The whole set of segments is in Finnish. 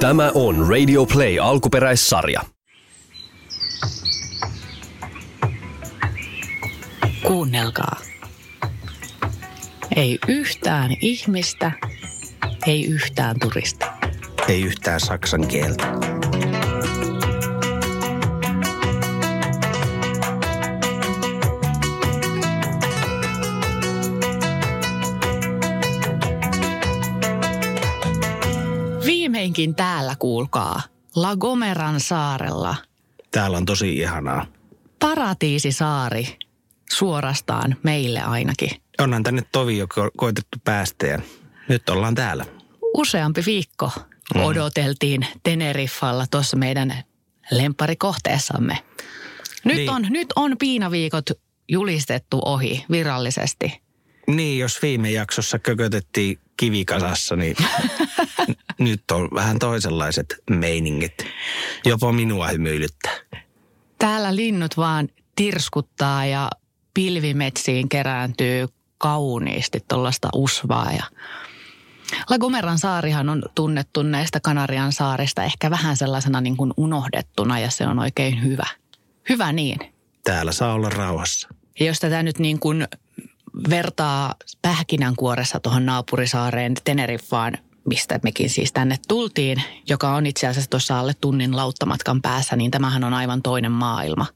Tämä on Radio Play alkuperäissarja. Kuunnelkaa. Ei yhtään ihmistä, ei yhtään turista. Ei yhtään saksan kieltä. Viimeinkin täällä kuulkaa. La Gomeran saarella. Täällä on tosi ihanaa. Paratiisisaari. Suorastaan meille ainakin. Onhan tänne tovi jo ko- koitettu päästä ja nyt ollaan täällä. Useampi viikko odoteltiin Teneriffalla tuossa meidän lemparikohteessamme. Nyt, Niin. on, nyt on piinaviikot julistettu ohi virallisesti. Niin, jos viime jaksossa kökötettiin kivikasassa, niin nyt on vähän toisenlaiset meiningit. Jopa minua hymyilyttää. Täällä linnut vaan tirskuttaa ja pilvimetsiin kerääntyy kauniisti tuollaista usvaa. Ja La Gomeran saarihan on tunnettu näistä Kanarian saarista ehkä vähän sellaisena niin kuin unohdettuna ja se on oikein hyvä. Hyvä niin. Täällä saa olla rauhassa. Ja jos tätä nyt niin kuin vertaa pähkinänkuoressa tuohon naapurisaareen Teneriffaan, mistä mekin siis tänne tultiin, joka on itse asiassa tuossa alle tunnin lauttamatkan päässä, niin tämähän on aivan toinen maailma.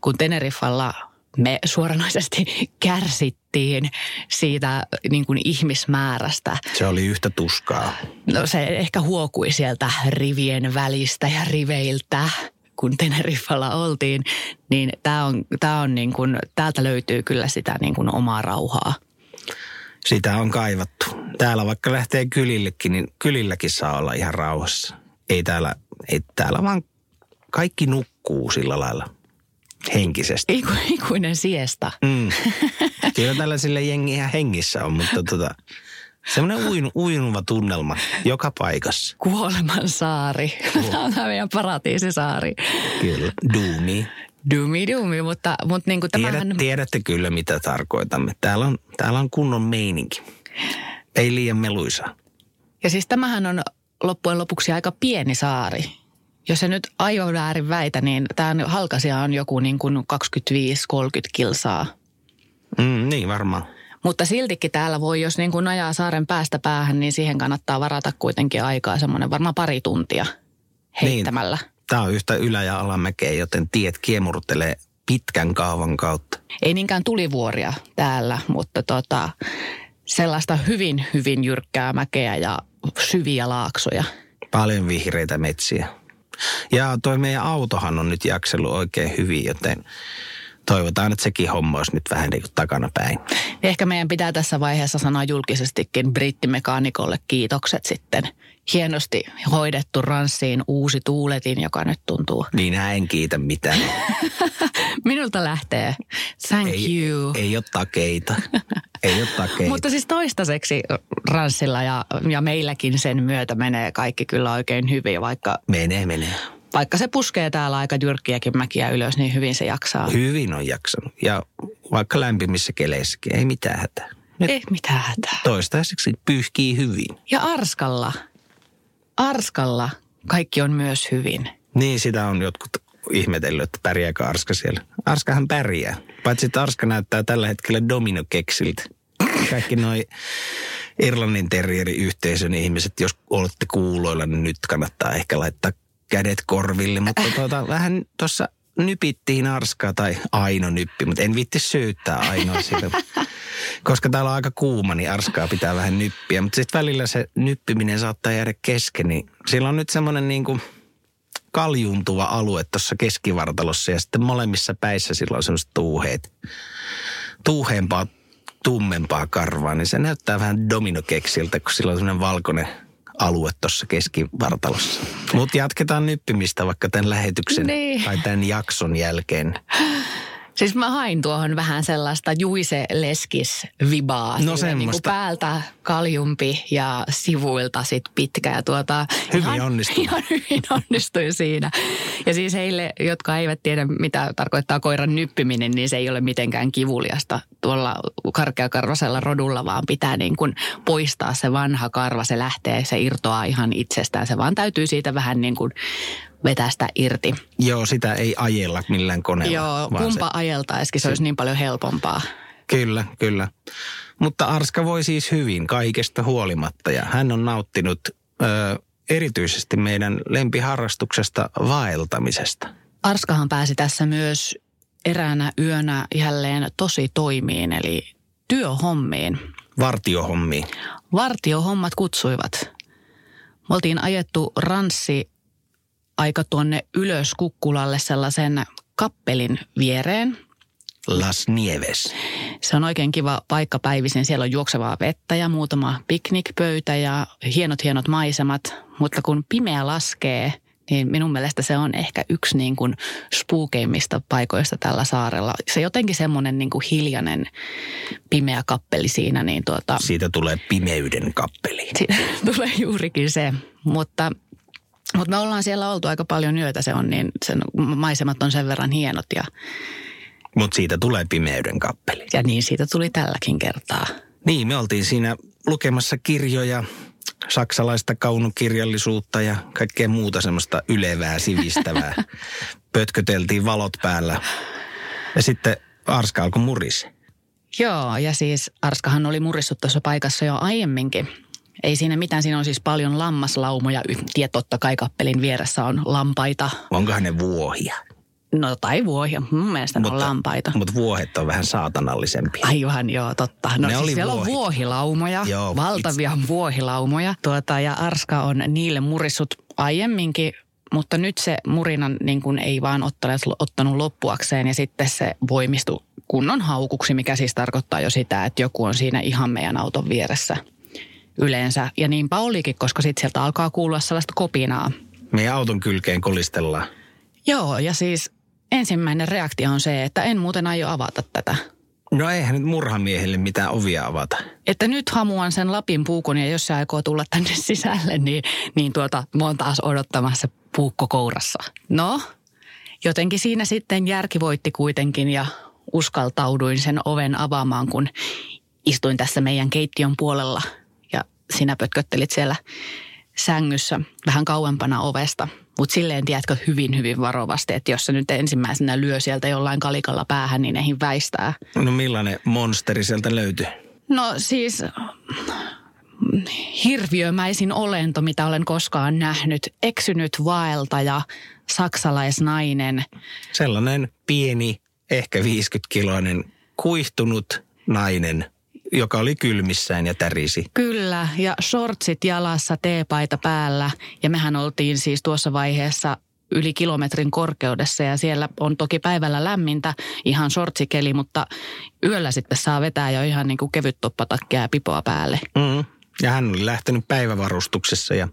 Kun Teneriffalla me suoranaisesti kärsittiin siitä niin kuin ihmismäärästä. Se oli yhtä tuskaa. No se ehkä huokui sieltä rivien välistä ja riveiltä, kun Teneriffalla oltiin. Niin tämä on, tää on niin kuin, täältä löytyy kyllä sitä niin kuin omaa rauhaa. Sitä on kaivattu. Täällä vaikka lähtee kylillekin, niin kylilläkin saa olla ihan rauhassa. Ei täällä, ei täällä vaan kaikki nukkuu sillä lailla henkisesti. Iku, ikuinen siesta. Mm. Kyllä tällaisille jengi ihan hengissä on, mutta tota, semmoinen uinu, uinuva tunnelma joka paikassa. Kuoleman saari. Tämä on meidän paratiisisaari. Kyllä. Duuni. Dumi dumi, mutta, mutta niin kuin tämähän... Tiedät, tiedätte kyllä, mitä tarkoitamme. Täällä on, täällä on kunnon meininki. Ei liian meluisa. Ja siis tämähän on loppujen lopuksi aika pieni saari. Jos se nyt aivan väärin väitä, niin tämä halkasia on joku niin kuin 25-30 kilsaa. Mm, niin varmaan. Mutta siltikin täällä voi, jos niin kuin ajaa saaren päästä päähän, niin siihen kannattaa varata kuitenkin aikaa semmoinen varmaan pari tuntia heittämällä. Niin. Tämä on yhtä ylä- ja alamäkeä, joten tiet kiemurtelee pitkän kaavan kautta. Ei niinkään tulivuoria täällä, mutta tota, sellaista hyvin, hyvin jyrkkää mäkeä ja syviä laaksoja. Paljon vihreitä metsiä. Ja toi meidän autohan on nyt jaksellut oikein hyvin, joten toivotaan, että sekin homma olisi nyt vähän niin takana päin. Ehkä meidän pitää tässä vaiheessa sanoa julkisestikin brittimekaanikolle kiitokset sitten. Hienosti hoidettu ranssiin uusi tuuletin, joka nyt tuntuu. Niin en kiitä mitään. Minulta lähtee. Thank Ei, you. ei ole takeita. Ei ole takeita. Mutta siis toistaiseksi ranssilla ja, ja meilläkin sen myötä menee kaikki kyllä oikein hyvin, vaikka, Menee, menee. vaikka se puskee täällä aika jyrkkiäkin mäkiä ylös, niin hyvin se jaksaa. Hyvin on jaksanut. Ja vaikka lämpimissä keleissäkin, ei mitään hätää. Nyt Ei mitään hätää. toistaiseksi pyyhkii hyvin. Ja Arskalla, Arskalla kaikki on myös hyvin. Niin sitä on jotkut ihmetellyt, että pärjääkö Arska siellä. Arskahan pärjää. Paitsi että Arska näyttää tällä hetkellä dominokeksiltä. Kaikki noi Irlannin terrieriyhteisön ihmiset, jos olette kuuloilla, niin nyt kannattaa ehkä laittaa kädet korville. Mutta tuota, vähän tuossa nypittiin Arskaa tai Aino nyppi, mutta en vitti syyttää Ainoa siitä. Koska täällä on aika kuuma, niin Arskaa pitää vähän nyppiä. Mutta sitten välillä se nyppiminen saattaa jäädä kesken, niin sillä on nyt semmoinen niin kuin kaljuntuva alue tuossa keskivartalossa ja sitten molemmissa päissä sillä on semmoiset tuuheet, tuuheempaa, tummempaa karvaa, niin se näyttää vähän dominokeksiltä, kun sillä on semmoinen valkoinen alue tuossa keskivartalossa. Mutta jatketaan nyppimistä vaikka tämän lähetyksen Niin. tai tämän jakson jälkeen. Siis mä hain tuohon vähän sellaista Juise Leskis-vibaa. No Silleen niin kuin semmoista. päältä kaljumpi ja sivuilta sit pitkä. Ja tuota, Hyvin ihan, onnistunut. Ihan hyvin onnistui siinä. Ja siis heille, jotka eivät tiedä, mitä tarkoittaa koiran nyppiminen, niin se ei ole mitenkään kivuliasta tuolla karkeakarvasella rodulla, vaan pitää niin kuin poistaa se vanha karva. Se lähtee, se irtoaa ihan itsestään. Se vaan täytyy siitä vähän niin kuin vetästä irti. Joo, sitä ei ajella millään koneella. Joo, vaan kumpa ajeltaisikin, se olisi niin paljon helpompaa. Kyllä, kyllä. Mutta Arska voi siis hyvin kaikesta huolimatta ja hän on nauttinut ö, erityisesti meidän lempiharrastuksesta vaeltamisesta. Arskahan pääsi tässä myös eräänä yönä jälleen tosi toimiin, eli työhommiin. Vartiohommiin. Vartiohommat kutsuivat. Me oltiin ajettu ranssi aika tuonne ylös kukkulalle sellaisen kappelin viereen. Las Nieves. Se on oikein kiva paikka päivisin. Siellä on juoksevaa vettä ja muutama piknikpöytä ja hienot hienot maisemat. Mutta kun pimeä laskee, niin minun mielestä se on ehkä yksi niin kuin spookeimmista paikoista tällä saarella. Se jotenkin semmoinen niin kuin hiljainen pimeä kappeli siinä, niin tuota, Siitä tulee pimeyden kappeli. siitä tulee juurikin se. Mutta, mutta me ollaan siellä oltu aika paljon yötä, se on niin, sen maisemat on sen verran hienot ja, Mutta siitä tulee pimeyden kappeli. ja niin siitä tuli tälläkin kertaa. Niin, me oltiin siinä lukemassa kirjoja, saksalaista kaunokirjallisuutta ja kaikkea muuta semmoista ylevää, sivistävää. Pötköteltiin valot päällä. Ja sitten Arska alkoi muris. Joo, ja siis Arskahan oli murissut tuossa paikassa jo aiemminkin. Ei siinä mitään, siinä on siis paljon lammaslaumoja. Ja totta kai kappelin vieressä on lampaita. Onkohan ne vuohia? No tai vuohia, mun mielestä ne on lampaita. Mutta vuohet on vähän saatanallisempia. Aivan, joo, totta. No Ne siis oli siellä on vuohit. vuohilaumoja, Joo, valtavia vuohilaumoja. Tuota, ja Arska on niille murissut aiemminkin, mutta nyt se murinan niin kuin ei vaan ottanut, ottanut loppuakseen ja sitten se voimistui kunnon haukuksi, mikä siis tarkoittaa jo sitä, että joku on siinä ihan meidän auton vieressä yleensä. Ja niinpä olikin, koska sitten sieltä alkaa kuulua sellaista kopinaa. Meidän auton kylkeen kolistellaan. Joo, ja siis ensimmäinen reaktio on se, että en muuten aio avata tätä. No eihän nyt murhamiehelle mitään ovia avata. Että nyt hamuan sen Lapin puukon ja jos se aikoo tulla tänne sisälle, niin, niin tuota, mä oon taas odottamassa puukko kourassa. No, jotenkin siinä sitten järki voitti kuitenkin ja uskaltauduin sen oven avaamaan, kun istuin tässä meidän keittiön puolella sinä pötköttelit siellä sängyssä vähän kauempana ovesta. Mutta silleen, tiedätkö, hyvin, hyvin varovasti, että jos se nyt ensimmäisenä lyö sieltä jollain kalikalla päähän, niin eihin väistää. No millainen monsteri sieltä löytyy? No siis hirviömäisin olento, mitä olen koskaan nähnyt. Eksynyt vaeltaja, saksalaisnainen. Sellainen pieni, ehkä 50-kiloinen, kuihtunut nainen, joka oli kylmissään ja tärisi. Kyllä, ja shortsit jalassa, teepaita päällä. Ja mehän oltiin siis tuossa vaiheessa yli kilometrin korkeudessa ja siellä on toki päivällä lämmintä, ihan shortsikeli, mutta yöllä sitten saa vetää jo ihan niin kuin kevyt toppatakkia ja pipoa päälle. Mm. Ja hän oli lähtenyt päivävarustuksessa ja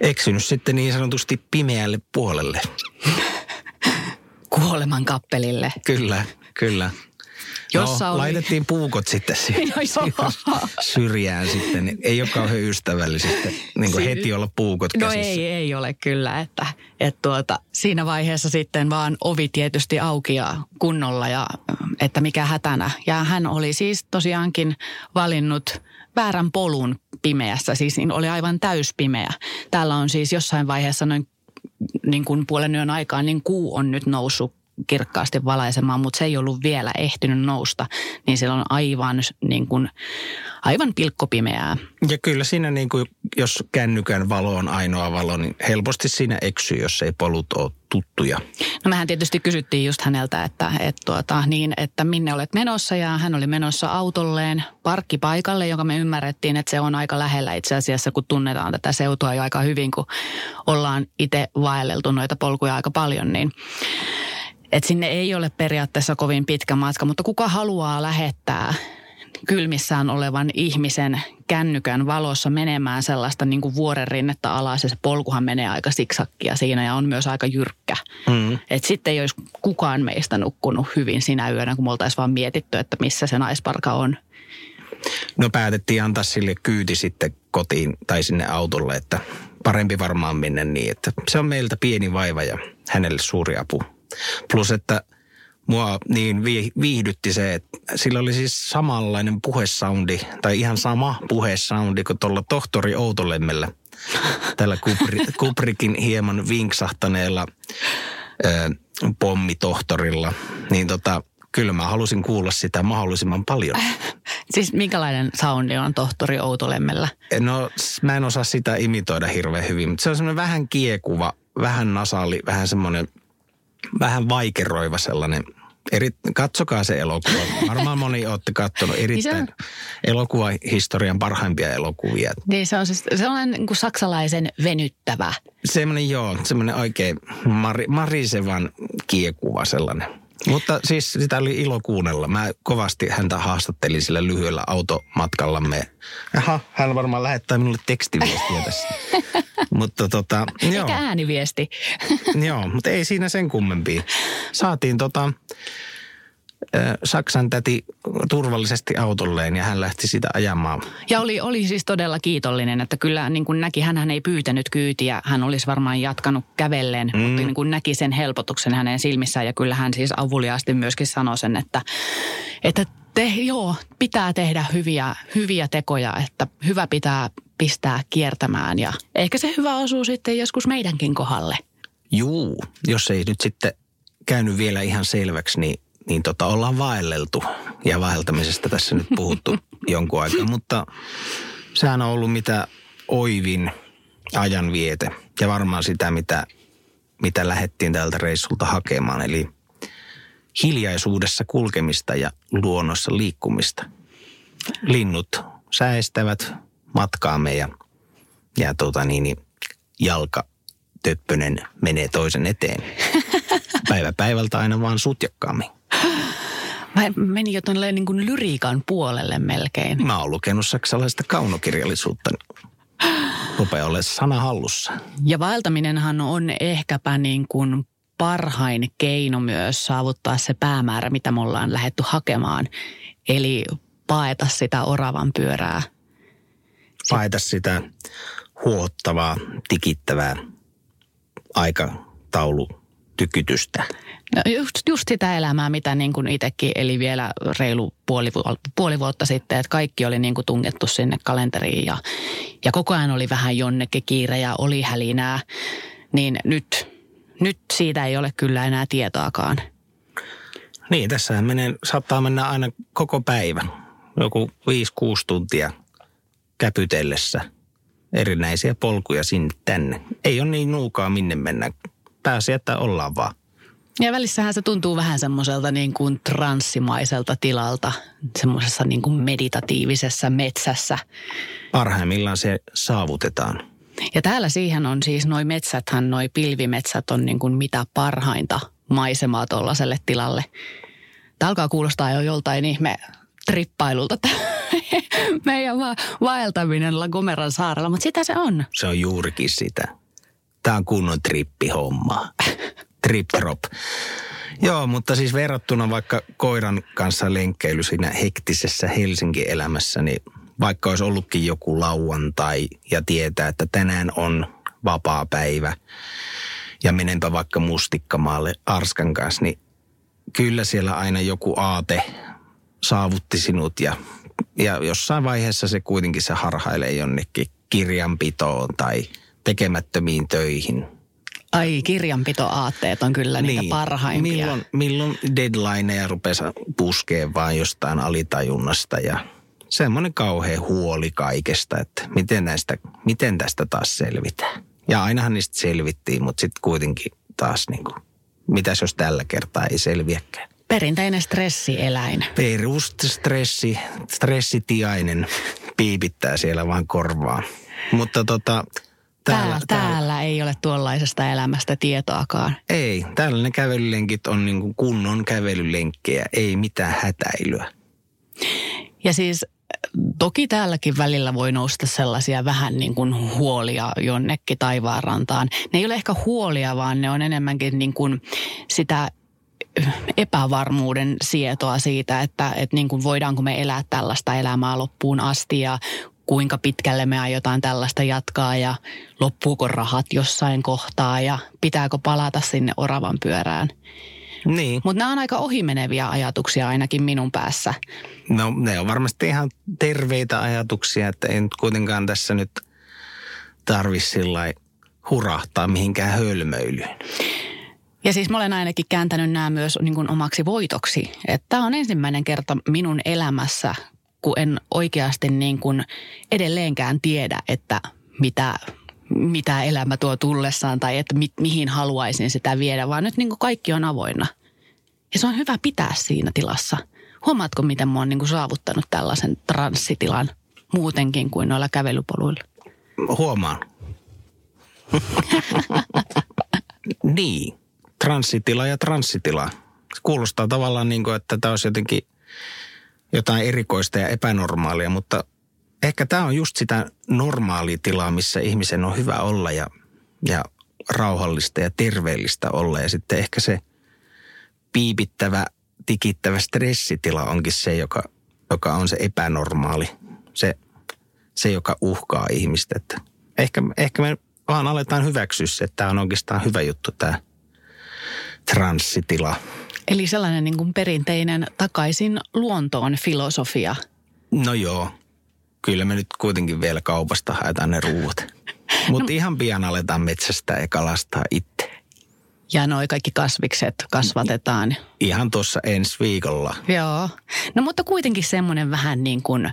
eksynyt sitten niin sanotusti pimeälle puolelle. Kuoleman kappelille. Kyllä, kyllä. Jossa no, oli- laitettiin puukot sitten siihen joo. syrjään sitten. Ei ole kauhean ystävällistä niin kuin heti olla puukot No käsissä. ei, ei ole kyllä, että, että tuota, siinä vaiheessa sitten vaan ovi tietysti auki ja kunnolla ja että mikä hätänä. Ja hän oli siis tosiaankin valinnut väärän polun pimeässä, siis niin oli aivan täyspimeä. Täällä on siis jossain vaiheessa noin niin kuin puolen yön aikaan, niin kuu on nyt noussut kirkkaasti valaisemaan, mutta se ei ollut vielä ehtinyt nousta, niin siellä on aivan, niin kuin, aivan pilkkopimeää. Ja kyllä siinä niin kuin, jos kännykän valo on ainoa valo, niin helposti siinä eksyy, jos ei polut ole tuttuja. No mehän tietysti kysyttiin just häneltä, että, että, tuota, niin, että minne olet menossa ja hän oli menossa autolleen parkkipaikalle, joka me ymmärrettiin, että se on aika lähellä itse asiassa, kun tunnetaan tätä seutua jo aika hyvin, kun ollaan itse vaelleltu noita polkuja aika paljon, niin et sinne ei ole periaatteessa kovin pitkä matka, mutta kuka haluaa lähettää kylmissään olevan ihmisen kännykän valossa menemään sellaista niin kuin vuoren rinnettä alas ja se polkuhan menee aika siksakkia siinä ja on myös aika jyrkkä. Mm. Et sitten ei olisi kukaan meistä nukkunut hyvin sinä yönä, kun me oltaisiin vaan mietitty, että missä se naisparka on. No päätettiin antaa sille kyyti sitten kotiin tai sinne autolle, että parempi varmaan mennä niin, että se on meiltä pieni vaiva ja hänelle suuri apu. Plus, että mua niin viihdytti se, että sillä oli siis samanlainen puhesoundi, tai ihan sama puhesoundi kuin tuolla tohtori Outolemmellä. Tällä Kupri, Kuprikin hieman vinksahtaneella ö, pommitohtorilla. Niin tota, kyllä mä halusin kuulla sitä mahdollisimman paljon. Siis minkälainen soundi on tohtori Outolemmellä? No mä en osaa sitä imitoida hirveän hyvin, mutta se on semmoinen vähän kiekuva, vähän nasaali, vähän semmoinen, vähän vaikeroiva sellainen Eri, katsokaa se elokuva. Varmaan moni olette katsonut erittäin niin elokuvahistorian parhaimpia elokuvia. Niin se on siis sellainen niin kuin saksalaisen venyttävä. Semmoinen joo, semmoinen oikein mar, marisevan kiekuva sellainen. Mutta siis sitä oli ilo kuunnella. Mä kovasti häntä haastattelin sillä lyhyellä automatkallamme. Aha, hän varmaan lähettää minulle tekstiviestiä tässä. mutta tota, joo. Eikä ääniviesti. joo, mutta ei siinä sen kummempia. Saatiin tota, Saksan täti turvallisesti autolleen ja hän lähti sitä ajamaan. Ja oli, oli siis todella kiitollinen, että kyllä niin kuin näki, hän ei pyytänyt kyytiä, hän olisi varmaan jatkanut kävellen, mm. mutta niin kuin näki sen helpotuksen hänen silmissään ja kyllä hän siis avuliaasti myöskin sanoi sen, että, että te, joo, pitää tehdä hyviä, hyviä tekoja, että hyvä pitää pistää kiertämään ja ehkä se hyvä osuu sitten joskus meidänkin kohdalle. Juu, jos ei nyt sitten käynyt vielä ihan selväksi, niin niin tota, ollaan vaelleltu ja vaeltamisesta tässä nyt puhuttu jonkun aikaa, mutta sehän on ollut mitä oivin ajanviete ja varmaan sitä, mitä, mitä lähettiin tältä reissulta hakemaan, eli hiljaisuudessa kulkemista ja luonnossa liikkumista. Linnut säestävät matkaamme ja, ja tota niin, niin jalka töppönen menee toisen eteen. Päivä päivältä aina vaan sutjakkaammin. Mä menin jo tuonne niin kuin lyriikan puolelle melkein. Mä oon lukenut saksalaista kaunokirjallisuutta. Rupeaa olemaan sana hallussa. Ja vaeltaminenhan on ehkäpä niin kuin parhain keino myös saavuttaa se päämäärä, mitä me ollaan lähetty hakemaan. Eli paeta sitä oravan pyörää. Paeta sitä huottavaa, tikittävää aikataulu tykytystä. No just, just sitä elämää, mitä niin kuin itsekin eli vielä reilu puoli, puoli vuotta sitten, että kaikki oli niin kuin tungettu sinne kalenteriin ja, ja koko ajan oli vähän jonnekin kiire ja oli hälinää. Niin nyt, nyt siitä ei ole kyllä enää tietoakaan. Niin, tässä menee, saattaa mennä aina koko päivä, joku 5-6 tuntia käpytellessä erinäisiä polkuja sinne tänne. Ei ole niin nuukaa minne mennä. Pääsi, että ollaan vaan. Ja välissähän se tuntuu vähän semmoiselta niin kuin transsimaiselta tilalta, semmoisessa niin kuin meditatiivisessa metsässä. Parhaimmillaan se saavutetaan. Ja täällä siihen on siis noi metsäthän, noi pilvimetsät on niin kuin mitä parhainta maisemaa tuollaiselle tilalle. Tämä alkaa kuulostaa jo joltain ihme trippailulta meidän va- vaeltaminen Lagomeran saarella, mutta sitä se on. Se on juurikin sitä. Tämä on kunnon trippihomma. Trip drop. Joo, mutta siis verrattuna vaikka koiran kanssa lenkkeily siinä hektisessä Helsinki-elämässä, niin vaikka olisi ollutkin joku lauantai ja tietää, että tänään on vapaa päivä ja menenpä vaikka mustikkamaalle Arskan kanssa, niin kyllä siellä aina joku aate saavutti sinut ja, ja jossain vaiheessa se kuitenkin se harhailee jonnekin kirjanpitoon tai tekemättömiin töihin – Ai, kirjanpitoaatteet on kyllä niitä niin. parhaimpia. Milloin, milloin deadlineja rupesi puskee vaan jostain alitajunnasta ja semmoinen kauhean huoli kaikesta, että miten, näistä, miten tästä taas selvitään. Ja ainahan niistä selvittiin, mutta sitten kuitenkin taas niin kuin, mitäs jos tällä kertaa ei selviäkään. Perinteinen stressieläin. Perustressi, stressitiainen piipittää siellä vaan korvaa. Mutta tota, Täällä, täällä, täällä ei ole tuollaisesta elämästä tietoakaan. Ei, täällä ne kävelylenkit on niin kuin kunnon kävelylenkkejä, ei mitään hätäilyä. Ja siis toki täälläkin välillä voi nousta sellaisia vähän niin kuin huolia jonnekin taivaanrantaan. Ne ei ole ehkä huolia, vaan ne on enemmänkin niin kuin sitä epävarmuuden sietoa siitä, että, että niin kuin voidaanko me elää tällaista elämää loppuun asti ja kuinka pitkälle me aiotaan tällaista jatkaa ja loppuuko rahat jossain kohtaa ja pitääkö palata sinne oravan pyörään. Niin. Mutta nämä on aika ohimeneviä ajatuksia ainakin minun päässä. No ne on varmasti ihan terveitä ajatuksia, että ei nyt kuitenkaan tässä nyt tarvi sillä hurahtaa mihinkään hölmöilyyn. Ja siis mä olen ainakin kääntänyt nämä myös niin kuin omaksi voitoksi. Tämä on ensimmäinen kerta minun elämässä, kun en oikeasti niin kuin edelleenkään tiedä, että mitä, mitä elämä tuo tullessaan tai että mi, mihin haluaisin sitä viedä, vaan nyt niin kuin kaikki on avoinna. Ja se on hyvä pitää siinä tilassa. Huomaatko, miten mä oon niin kuin saavuttanut tällaisen transsitilan muutenkin kuin noilla kävelypoluilla? Huomaan. niin. Transsitila ja transsitila. Se kuulostaa tavallaan niin kuin, että tämä olisi jotenkin jotain erikoista ja epänormaalia, mutta ehkä tämä on just sitä normaalia tilaa, missä ihmisen on hyvä olla ja, ja rauhallista ja terveellistä olla. Ja sitten ehkä se piipittävä, tikittävä stressitila onkin se, joka, joka on se epänormaali. Se, se, joka uhkaa ihmistä. Että ehkä, ehkä me vaan aletaan hyväksyä se, että tämä on oikeastaan hyvä juttu tämä transsitila. Eli sellainen niin kuin perinteinen takaisin luontoon filosofia. No joo, kyllä me nyt kuitenkin vielä kaupasta haetaan ne ruuat. Mutta no, ihan pian aletaan metsästä ja kalastaa itse. Ja noi kaikki kasvikset kasvatetaan. Ihan tuossa ensi viikolla. Joo. No mutta kuitenkin semmoinen vähän niin kuin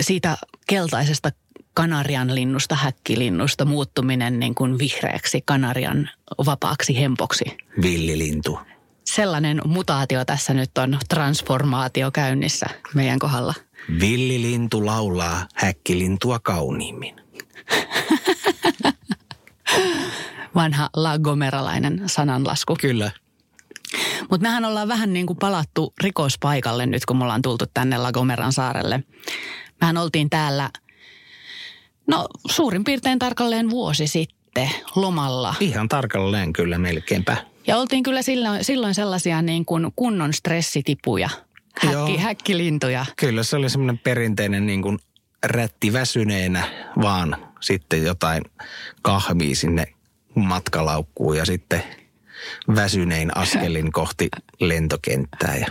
siitä keltaisesta kanarian linnusta, häkkilinnusta muuttuminen niin kuin vihreäksi kanarian vapaaksi hempoksi. Villilintu. Sellainen mutaatio tässä nyt on transformaatio käynnissä meidän kohdalla. Villilintu laulaa häkkilintua kauniimmin. Vanha lagomeralainen sananlasku. Kyllä. Mutta mehän ollaan vähän niin kuin palattu rikospaikalle nyt, kun me ollaan tultu tänne Lagomeran saarelle. Mehän oltiin täällä, no suurin piirtein tarkalleen vuosi sitten lomalla. Ihan tarkalleen kyllä melkeinpä. Ja oltiin kyllä silloin, silloin sellaisia niin kuin kunnon stressitipuja, häkki, häkkilintuja. Kyllä se oli semmoinen perinteinen niin kuin rätti väsyneenä, vaan sitten jotain kahvia sinne matkalaukkuun ja sitten väsynein askelin kohti lentokenttää. Ja,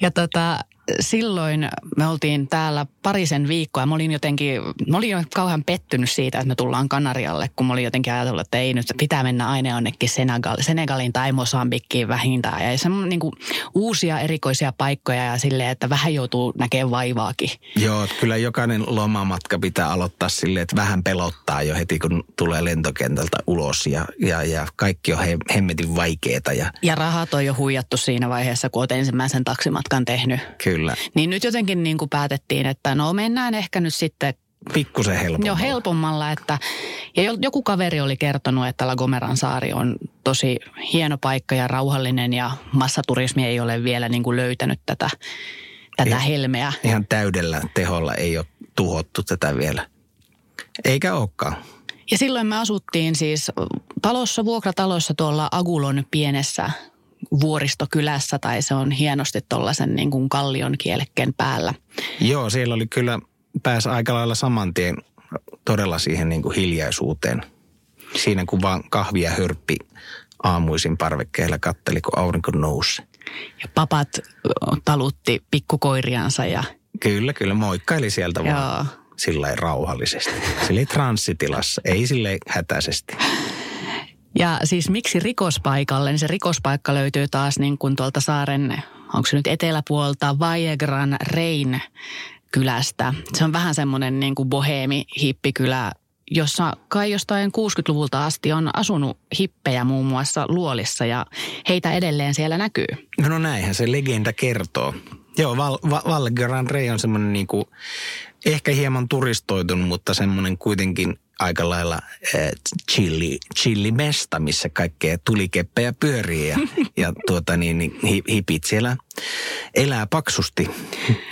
ja tota, silloin me oltiin täällä parisen viikkoa. Mä olin jotenkin, mä olin jo kauhean pettynyt siitä, että me tullaan Kanarialle, kun mä olin jotenkin ajatellut, että ei nyt pitää mennä aina jonnekin Senegal, Senegalin tai Mosambikkiin vähintään. Ja se on niin kuin uusia erikoisia paikkoja ja silleen, että vähän joutuu näkemään vaivaakin. Joo, kyllä jokainen lomamatka pitää aloittaa silleen, että vähän pelottaa jo heti, kun tulee lentokentältä ulos ja, ja, ja kaikki on he, hemmetin vaikeeta. Ja... ja rahat on jo huijattu siinä vaiheessa, kun olet ensimmäisen taksimatkan tehnyt. Kyllä Kyllä. Niin nyt jotenkin niin kuin päätettiin, että no mennään ehkä nyt sitten Pikkusen helpommalla. Joo, helpommalla. Että, ja joku kaveri oli kertonut, että Lagomeran saari on tosi hieno paikka ja rauhallinen ja massaturismi ei ole vielä niin kuin löytänyt tätä, tätä ihan, helmeä. Ihan täydellä teholla ei ole tuhottu tätä vielä. Eikä olekaan. Ja silloin me asuttiin siis talossa, vuokratalossa tuolla Agulon pienessä vuoristokylässä tai se on hienosti tuollaisen niin kuin kallion kielekken päällä. Joo, siellä oli kyllä, pääsi aika lailla saman tien todella siihen niin kuin hiljaisuuteen. Siinä kun vaan kahvia hörppi aamuisin parvekkeella katteli, kun aurinko nousi. Ja papat talutti pikkukoiriansa ja... Kyllä, kyllä, moikkaili sieltä Joo. vaan sillä rauhallisesti. Sillä transsitilassa, ei sille hätäisesti. Ja siis miksi rikospaikalle? Niin se rikospaikka löytyy taas niin kuin tuolta saaren, onko se nyt eteläpuolta, Vajegran Rein kylästä. Se on vähän semmoinen niin kuin boheemi hippikylä, jossa kai jostain 60-luvulta asti on asunut hippejä muun muassa Luolissa ja heitä edelleen siellä näkyy. No näinhän se legenda kertoo. Joo, Val, Val, Rei on semmoinen niin kuin, ehkä hieman turistoitunut, mutta semmoinen kuitenkin aika lailla äh, chilli, chillimesta, missä kaikkea tulikeppejä pyörii ja, ja tuota niin, niin hi- hipit siellä elää paksusti.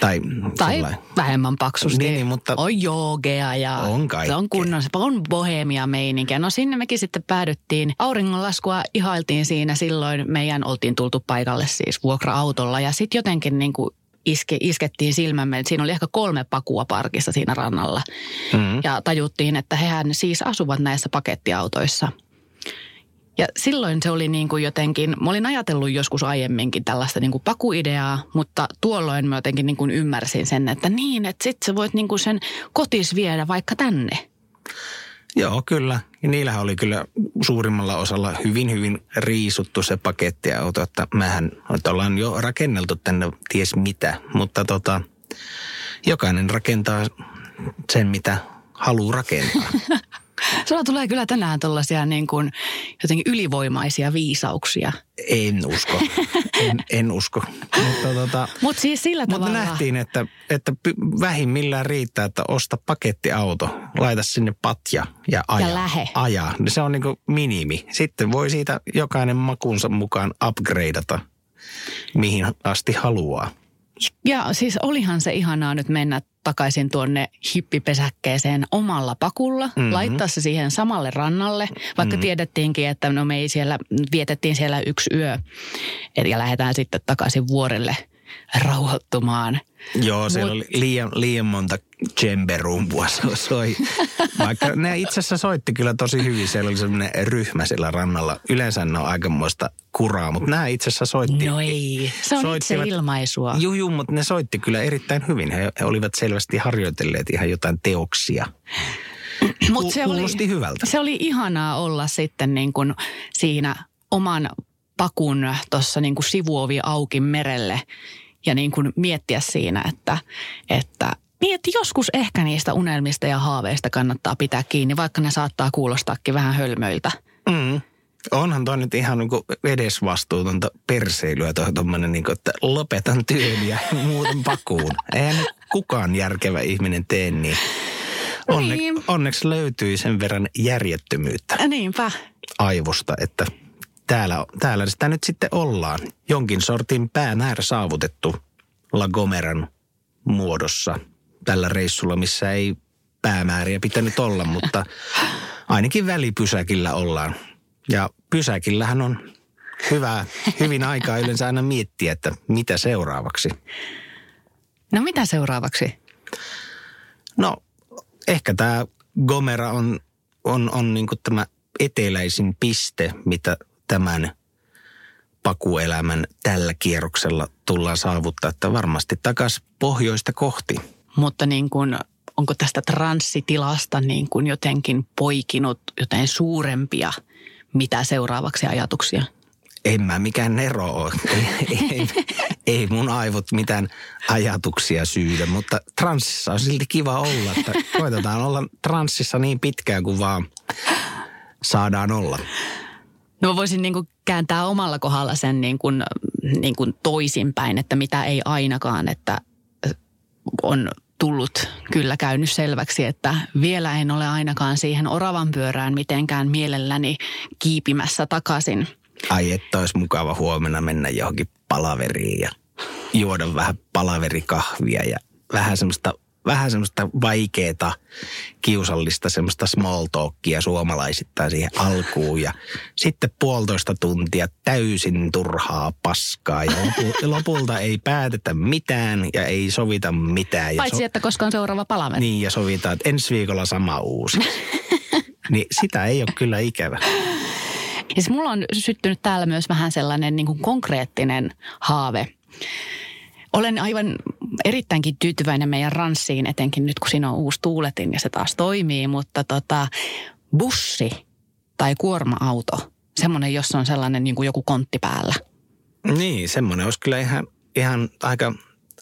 Tai, Tai sellainen. vähemmän paksusti. Niin, niin, mutta- On joogea ja On kaikkea. se on kunnon, on bohemia meininkiä. No sinne mekin sitten päädyttiin. Auringonlaskua ihailtiin siinä silloin. Meidän oltiin tultu paikalle siis vuokra-autolla ja sitten jotenkin niin kuin iske, iskettiin silmämme, siinä oli ehkä kolme pakua parkissa siinä rannalla. Mm. Ja tajuttiin, että hehän siis asuvat näissä pakettiautoissa. Ja silloin se oli niin kuin jotenkin, mä olin ajatellut joskus aiemminkin tällaista niin kuin pakuideaa, mutta tuolloin mä jotenkin niin kuin ymmärsin sen, että niin, että sit sä voit niin kuin sen kotis viedä vaikka tänne. Joo, kyllä. Ja niillähän oli kyllä suurimmalla osalla hyvin, hyvin riisuttu se pakettiauto, että mehän että ollaan jo rakenneltu tänne ties mitä, mutta tota, jokainen rakentaa sen, mitä haluaa rakentaa. Sulla tulee kyllä tänään tällaisia niin kuin jotenkin ylivoimaisia viisauksia. En usko. En, en usko. Mutta, tota, Mutta siis sillä mutta tavalla... nähtiin, että, että vähimmillään riittää, että osta pakettiauto, laita sinne patja ja aja. Ja lähe. Ajaa. Niin Se on niin minimi. Sitten voi siitä jokainen makuunsa mukaan upgradeata, mihin asti haluaa. Ja siis olihan se ihanaa nyt mennä takaisin tuonne hippipesäkkeeseen omalla pakulla, Mhm. mm-hmm. laittaa se siihen samalle rannalle, vaikka mm-hmm. tiedettiinkin, että no me ei siellä, vietettiin siellä yksi yö ja lähdetään sitten takaisin vuorelle rauhoittumaan. Joo, siellä Mut- oli liian, liian monta djemberumpua so- soi. Vaikka ne itse asiassa soitti kyllä tosi hyvin. Siellä oli semmoinen ryhmä siellä rannalla. Yleensä ne on aikamoista kuraa, mutta nämä itse asiassa soitti. No ei, se on itse ilmaisua. Juu, juu, mutta ne soitti kyllä erittäin hyvin. He, he olivat selvästi harjoitelleet ihan jotain teoksia. Mut Ku- kuulosti hyvältä. Se oli ihanaa olla sitten niin kuin siinä oman pakun tuossa niin sivuovi auki merelle ja niin kuin miettiä siinä, että, että niin, että joskus ehkä niistä unelmista ja haaveista kannattaa pitää kiinni, vaikka ne saattaa kuulostaakin vähän hölmöiltä. Mm. Onhan toi nyt ihan niin edesvastuutonta perseilyä toi tommonen, niin kuin, että lopetan työn ja muutan pakuun. Eihän kukaan järkevä ihminen tee niin. Onne, Niin. Onneksi löytyi sen verran järjettömyyttä niinpä. aivosta, että täällä, täällä sitä nyt sitten ollaan. Jonkin sortin päämäärä saavutettu La Gomeran muodossa tällä reissulla, missä ei päämääriä pitänyt olla, mutta ainakin välipysäkillä ollaan. Ja pysäkillähän on hyvä, hyvin aikaa yleensä aina miettiä, että mitä seuraavaksi. No mitä seuraavaksi? No, ehkä tämä Gomera on, on, on niin tämä eteläisin piste, mitä tämän pakuelämän tällä kierroksella tullaan saavuttaa, että varmasti takaisin pohjoista kohti. Mutta niin kuin, onko tästä transsitilasta niin kuin jotenkin poikinut jotain suurempia, mitä seuraavaksi ajatuksia? En mä mikään nero ole. Ei, ei, ei mun aivot mitään ajatuksia syydä, mutta transsissa on silti kiva olla. Että koitetaan olla transsissa niin pitkään kuin vaan saadaan olla. No mä voisin niin kuin kääntää omalla kohdalla sen niin kuin, niin kuin toisinpäin, että mitä ei ainakaan, että on tullut kyllä käynyt selväksi, että vielä en ole ainakaan siihen oravan pyörään mitenkään mielelläni kiipimässä takaisin. Ai että olisi mukava huomenna mennä johonkin palaveriin ja juoda vähän palaverikahvia ja vähän semmoista, vähän semmoista vaikeeta, kiusallista semmoista small talkia suomalaisittain siihen alkuun ja sitten puolitoista tuntia täysin turhaa paskaa ja lopu, lopulta ei päätetä mitään ja ei sovita mitään. Ja Paitsi, että koska on seuraava palaveri. Niin ja sovitaan, että ensi viikolla sama uusi. niin sitä ei ole kyllä ikävä. Ja siis mulla on syttynyt täällä myös vähän sellainen niin kuin konkreettinen haave. Olen aivan erittäinkin tyytyväinen meidän ranssiin, etenkin nyt kun siinä on uusi tuuletin ja se taas toimii, mutta tota, bussi tai kuorma-auto, semmoinen, jossa on sellainen niin kuin joku kontti päällä. Niin, semmoinen olisi kyllä ihan, ihan aika,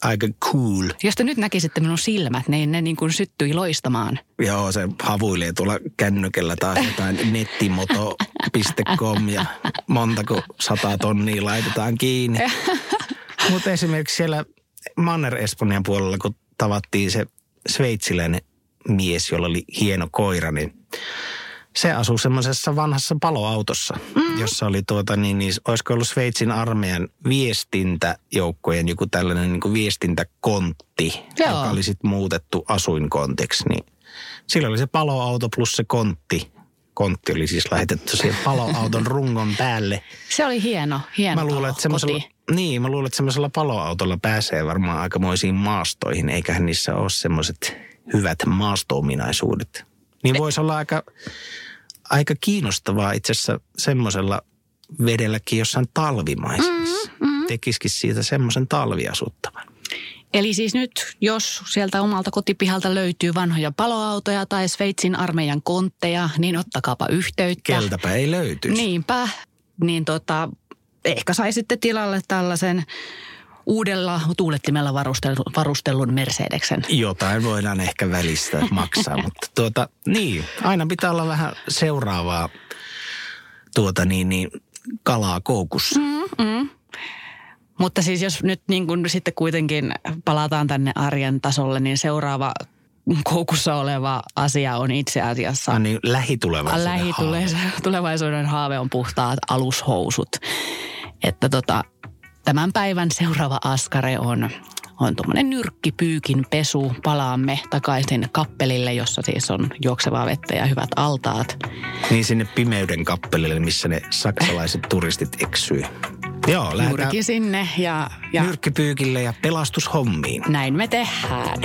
aika cool. Jos te nyt näkisitte minun silmät, niin ne niin kuin syttyi loistamaan. Joo, se havuilee tuolla kännykällä taas jotain nettimoto.com ja montako sata tonnia laitetaan kiinni. Mutta esimerkiksi siellä Manner-Espanjan puolella, kun tavattiin se sveitsiläinen mies, jolla oli hieno koira, niin se asui semmoisessa vanhassa paloautossa, mm. jossa oli tuota niin, niin olisiko ollut Sveitsin armeijan viestintäjoukkojen joku tällainen niin kuin viestintäkontti, Joo. joka oli sitten muutettu asuinkontiksi. Niin sillä oli se paloauto plus se kontti. Kontti oli siis lähetetty siihen paloauton rungon päälle. Se oli hieno, hieno mä luulen, että Niin, mä luulen, että semmoisella paloautolla pääsee varmaan aikamoisiin maastoihin, eiköhän niissä ole semmoiset hyvät maastoominaisuudet. Niin voisi olla aika aika kiinnostavaa itse asiassa semmoisella vedelläkin jossain talvimaisemassa. Mm, mm. Tekisikin siitä semmoisen talviasuttavan. Eli siis nyt, jos sieltä omalta kotipihalta löytyy vanhoja paloautoja tai Sveitsin armeijan kontteja, niin ottakaapa yhteyttä. Keltäpä ei löytyisi. Niinpä. Niin tota, ehkä saisitte tilalle tällaisen uudella tuulettimella varustellun, varustellun Mercedeksen. Jotain voidaan ehkä välistä maksaa, mutta tuota, niin, aina pitää olla vähän seuraavaa tuota niin, niin kalaa koukussa. Mm, mm. Mutta siis jos nyt niin kuin sitten kuitenkin palataan tänne arjen tasolle, niin seuraava koukussa oleva asia on itse asiassa... Ah, niin, lähitulevaisuuden, lähitulevaisuuden haave. Tulevaisuuden haave on puhtaat alushousut. Että tota, Tämän päivän seuraava askare on, on tuommoinen nyrkkipyykin pesu. Palaamme takaisin kappelille, jossa siis on juoksevaa vettä ja hyvät altaat. Niin sinne pimeyden kappelille, missä ne saksalaiset turistit eksyy. Joo, lähdetään sinne ja, ja... Nyrkkipyykille ja pelastushommiin. Näin me tehdään.